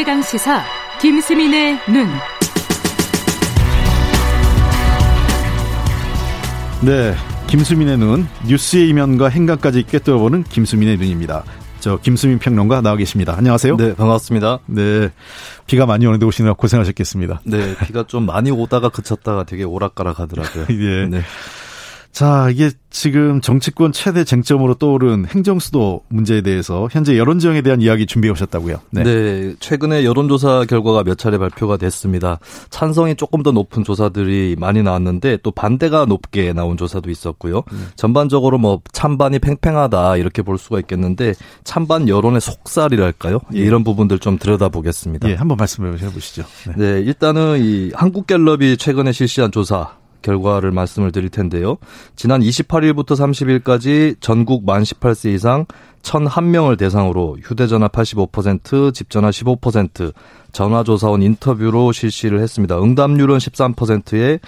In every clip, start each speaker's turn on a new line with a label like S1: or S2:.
S1: 최강 시사 김수민의 눈.
S2: 네, 김수민의 눈 뉴스의 이면과 행간까지 꿰뚫어보는 김수민의 눈입니다. 저 김수민 평론가 나와 계십니다. 안녕하세요.
S3: 네, 반갑습니다.
S2: 네, 비가 많이 오는데 오시느라 고생하셨겠습니다.
S3: 네, 비가 좀 많이 오다가 그쳤다가 되게 오락가락 하더라고요.
S2: 예. 네. 자, 이게 지금 정치권 최대 쟁점으로 떠오른 행정수도 문제에 대해서 현재 여론지형에 대한 이야기 준비해 오셨다고요?
S3: 네. 네. 최근에 여론조사 결과가 몇 차례 발표가 됐습니다. 찬성이 조금 더 높은 조사들이 많이 나왔는데 또 반대가 높게 나온 조사도 있었고요. 음. 전반적으로 뭐 찬반이 팽팽하다 이렇게 볼 수가 있겠는데 찬반 여론의 속살이랄까요? 예. 이런 부분들 좀 들여다보겠습니다.
S2: 예, 한번 말씀해 보시죠.
S3: 네. 네, 일단은 이 한국갤럽이 최근에 실시한 조사 결과를 말씀을 드릴 텐데요. 지난 28일부터 30일까지 전국 만 18세 이상 1,001명을 대상으로 휴대전화 85%, 집전화 15%, 전화조사원 인터뷰로 실시를 했습니다. 응답률은 13%에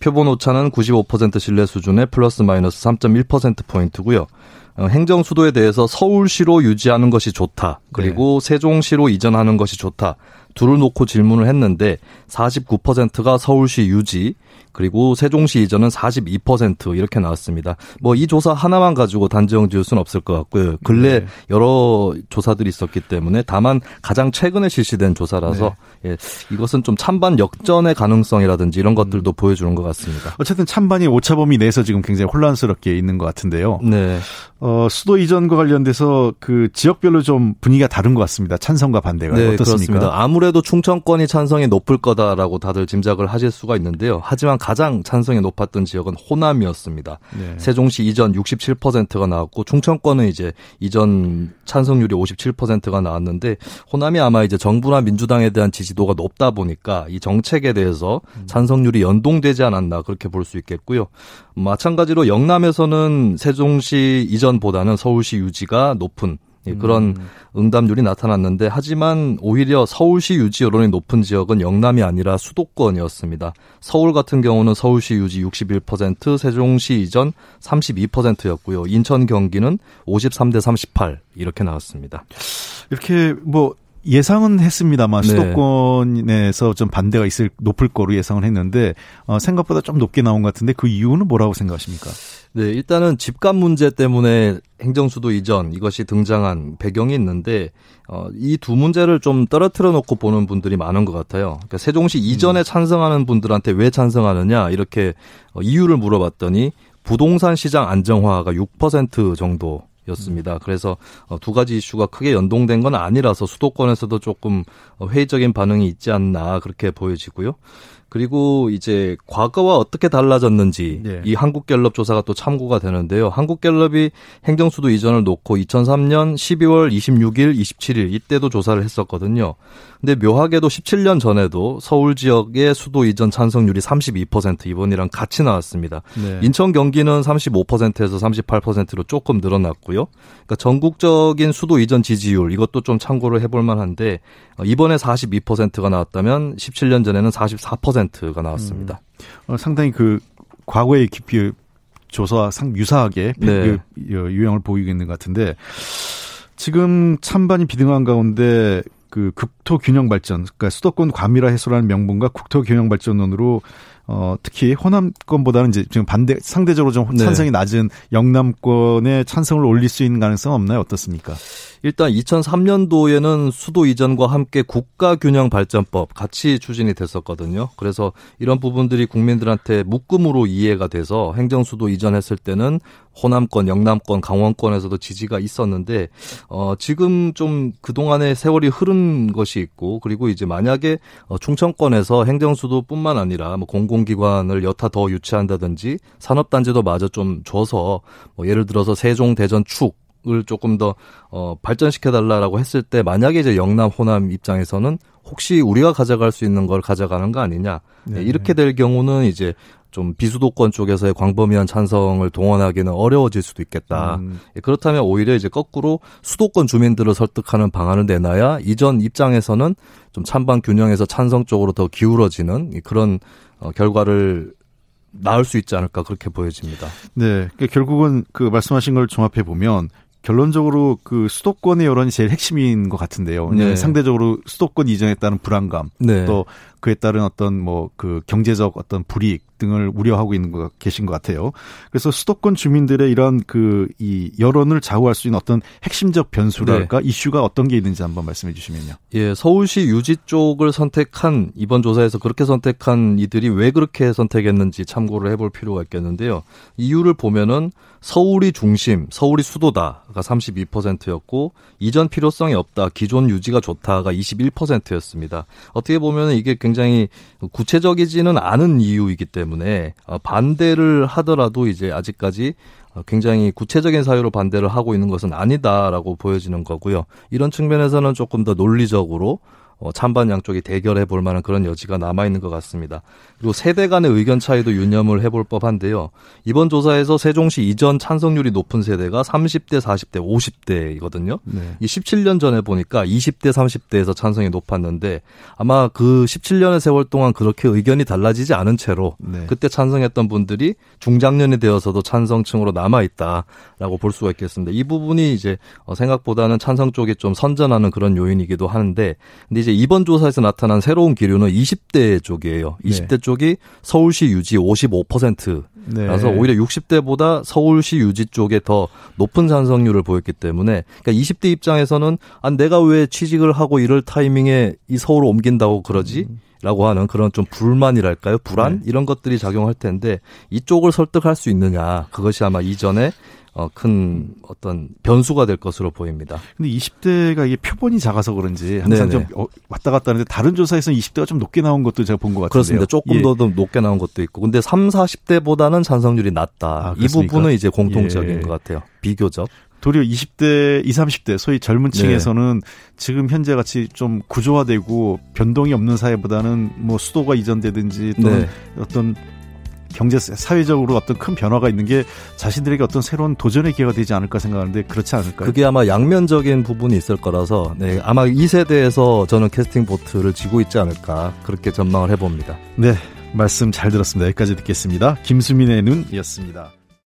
S3: 표본 오차는 95% 신뢰 수준의 플러스 마이너스 3.1%포인트고요. 어, 행정 수도에 대해서 서울시로 유지하는 것이 좋다. 그리고 네. 세종시로 이전하는 것이 좋다. 둘을 놓고 질문을 했는데 49%가 서울시 유지, 그리고 세종시 이전은 42% 이렇게 나왔습니다. 뭐 이 조사 하나만 가지고 단정 지을 수는 없을 것 같고요. 근래 네. 여러 조사들이 있었기 때문에 다만 가장 최근에 실시된 조사라서 네. 예, 이것은 좀 찬반 역전의 가능성이라든지 이런 것들도 음. 보여주는 것 같습니다.
S2: 어쨌든 찬반이 오차범위 내에서 지금 굉장히 혼란스럽게 있는 것 같은데요.
S3: 네.
S2: 어, 수도 이전과 관련돼서 그 지역별로 좀 분위기가 다른 것 같습니다. 찬성과 반대가 네, 어떻습니까?
S3: 그렇습니다. 아무래도 충청권이 찬성이 높을 거다라고 다들 짐작을 하실 수가 있는데요. 하지만 가장 찬성이 높았던 지역은 호남이었습니다. 네. 세종시 이전 67%가 나왔고 충청권은 이제 이전 찬성률이 57%가 나왔는데 호남이 아마 이제 정부나 민주당에 대한 지지도가 높다 보니까 이 정책에 대해서 음. 찬성률이 연동되지 않았나 그렇게 볼 수 있겠고요. 마찬가지로 영남에서는 세종시 이전 보다는 서울시 유지가 높은 예, 그런 음. 응답률이 나타났는데 하지만 오히려 서울시 유지 여론이 높은 지역은 영남이 아니라 수도권이었습니다. 서울 같은 경우는 서울시 유지 61%, 세종시 이전 32%였고요. 인천 경기는 53대 38 이렇게 나왔습니다.
S2: 이렇게 뭐 예상은 했습니다만 네. 수도권에서 좀 반대가 있을 높을 거로 예상을 했는데 어, 생각보다 좀 높게 나온 것 같은데 그 이유는 뭐라고 생각하십니까?
S3: 네, 일단은 집값 문제 때문에 행정수도 이전 이것이 등장한 배경이 있는데 어, 이 두 문제를 좀 떨어뜨려 놓고 보는 분들이 많은 것 같아요. 그러니까 세종시 이전에 음. 찬성하는 분들한테 왜 찬성하느냐 이렇게 어, 이유를 물어봤더니 부동산 시장 안정화가 6% 정도 였습니다. 그래서 어, 두 가지 이슈가 크게 연동된 건 아니라서 수도권에서도 조금 어, 회의적인 반응이 있지 않나 그렇게 보여지고요. 그리고 이제 과거와 어떻게 달라졌는지 네. 이 한국갤럽 조사가 또 참고가 되는데요. 한국갤럽이 행정수도 이전을 놓고 2003년 12월 26일, 27일 이때도 조사를 했었거든요. 근데 묘하게도 17년 전에도 서울 지역의 수도 이전 찬성률이 32% 이번이랑 같이 나왔습니다. 네. 인천 경기는 35%에서 38%로 조금 늘어났고요. 그러니까 전국적인 수도 이전 지지율 이것도 좀 참고를 해볼 만한데 어, 이번에 42%가 나왔다면 17년 전에는 44%가 나왔습니다.
S2: 음. 어, 상당히 그 과거의 깊이 조사와 상 유사하게 네. 그 유형을 보이고 있는 것 같은데 지금 찬반이 비등한 가운데 그 국토 균형 발전, 그러니까 수도권 과밀화 해소라는 명분과 국토 균형 발전론으로 어 특히 호남권보다는 이제 지금 반대 상대적으로 좀 네. 찬성이 낮은 영남권의 찬성을 올릴 수 있는 가능성 없나요? 어떻습니까?
S3: 일단 2003년도에는 수도 이전과 함께 국가균형 발전법 같이 추진이 됐었거든요. 그래서 이런 부분들이 국민들한테 묶음으로 이해가 돼서 행정수도 이전했을 때는 호남권, 영남권, 강원권에서도 지지가 있었는데 어 지금 좀 그동안의 세월이 흐른 것이 있고 그리고 이제 만약에 어 충청권에서 행정수도뿐만 아니라 뭐 공공기관을 여타 더 유치한다든지 산업단지도 마저 좀 줘서 뭐 예를 들어서 세종, 대전, 축 을 조금 더 어, 발전시켜 달라라고 했을 때 만약에 이제 영남 호남 입장에서는 혹시 우리가 가져갈 수 있는 걸 가져가는 거 아니냐 네. 이렇게 될 경우는 이제 좀 비수도권 쪽에서의 광범위한 찬성을 동원하기는 어려워질 수도 있겠다. 음. 예, 그렇다면 오히려 이제 거꾸로 수도권 주민들을 설득하는 방안을 내놔야 이전 입장에서는 좀 찬반 균형에서 찬성 쪽으로 더 기울어지는 그런 어, 결과를 나올 수 있지 않을까 그렇게 보여집니다.
S2: 네, 그러니까 결국은 그 말씀하신 걸 종합해 보면 결론적으로 그 수도권의 여론이 제일 핵심인 것 같은데요. 네. 상대적으로 수도권 이전에 따른 불안감, 네. 또 그에 따른 어떤 뭐 그 경제적 어떤 불이익 등을 우려하고 있는 것 계신 것 같아요. 그래서 수도권 주민들의 이런 그 이 여론을 좌우할 수 있는 어떤 핵심적 변수랄까 네. 이슈가 어떤 게 있는지 한번 말씀해 주시면요.
S3: 예, 서울시 유지 쪽을 선택한 이번 조사에서 그렇게 선택한 이들이 왜 그렇게 선택했는지 참고를 해볼 필요가 있겠는데요. 이유를 보면은 서울이 중심, 서울이 수도다가 32%였고 이전 필요성이 없다, 기존 유지가 좋다가 21%였습니다. 어떻게 보면 이게 굉장히 구체적이지는 않은 이유이기 때문에 어, 반대를 하더라도 이제 아직까지 굉장히 구체적인 사유로 반대를 하고 있는 것은 아니다라고 보여지는 거고요. 이런 측면에서는 조금 더 논리적으로 어, 찬반 양쪽이 대결해 볼 만한 그런 여지가 남아 있는 것 같습니다. 그리고 세대 간의 의견 차이도 유념을 해볼 법한데요. 이번 조사에서 세종시 이전 찬성률이 높은 세대가 30대, 40대, 50대이거든요. 네. 이 17년 전에 보니까 20대, 30대에서 찬성이 높았는데 아마 그 17년의 세월 동안 그렇게 의견이 달라지지 않은 채로 네. 그때 찬성했던 분들이 중장년이 되어서도 찬성층으로 남아 있다라고 볼 수가 있겠습니다. 이 부분이 이제 어, 생각보다는 찬성 쪽이 좀 선전하는 그런 요인이기도 하는데 근데 이제 이번 조사에서 나타난 새로운 기류는 20대 쪽이에요. 20대 네. 쪽이 서울시 유지 55%. 라서 네. 오히려 60대보다 서울시 유지 쪽에 더 높은 찬성률을 보였기 때문에 그러니까 20대 입장에서는 아 내가 왜 취직을 하고 이럴 타이밍에 이 서울을 옮긴다고 그러지? 음. 라고 하는 그런 좀 불만이랄까요? 불안? 네. 이런 것들이 작용할 텐데 이쪽을 설득할 수 있느냐. 그것이 아마 이전에 어, 큰 어떤 변수가 될 것으로 보입니다.
S2: 근데 20대가 이게 표본이 작아서 그런지 항상 네네. 좀 어, 왔다 갔다 하는데 다른 조사에서는 20대가 좀 높게 나온 것도 제가 본 것 같은데요.
S3: 그렇습니다. 조금 예. 더 높게 나온 것도 있고. 근데 3, 40대보다는 찬성률이 낮다. 아, 이 부분은 이제 공통적인 예. 것 같아요. 비교적.
S2: 도리어 20대, 20, 30대 소위 젊은 층에서는 네. 지금 현재 같이 좀 구조화되고 변동이 없는 사회보다는 뭐 수도가 이전되든지 또 네. 어떤 경제 사회적으로 어떤 큰 변화가 있는 게 자신들에게 어떤 새로운 도전의 기회가 되지 않을까 생각하는데 그렇지 않을까요?
S3: 그게 아마 양면적인 부분이 있을 거라서 네, 아마 이 세대에서 저는 캐스팅 보트를 쥐고 있지 않을까 그렇게 전망을 해봅니다.
S2: 네, 말씀 잘 들었습니다. 여기까지 듣겠습니다. 김수민의 눈이었습니다.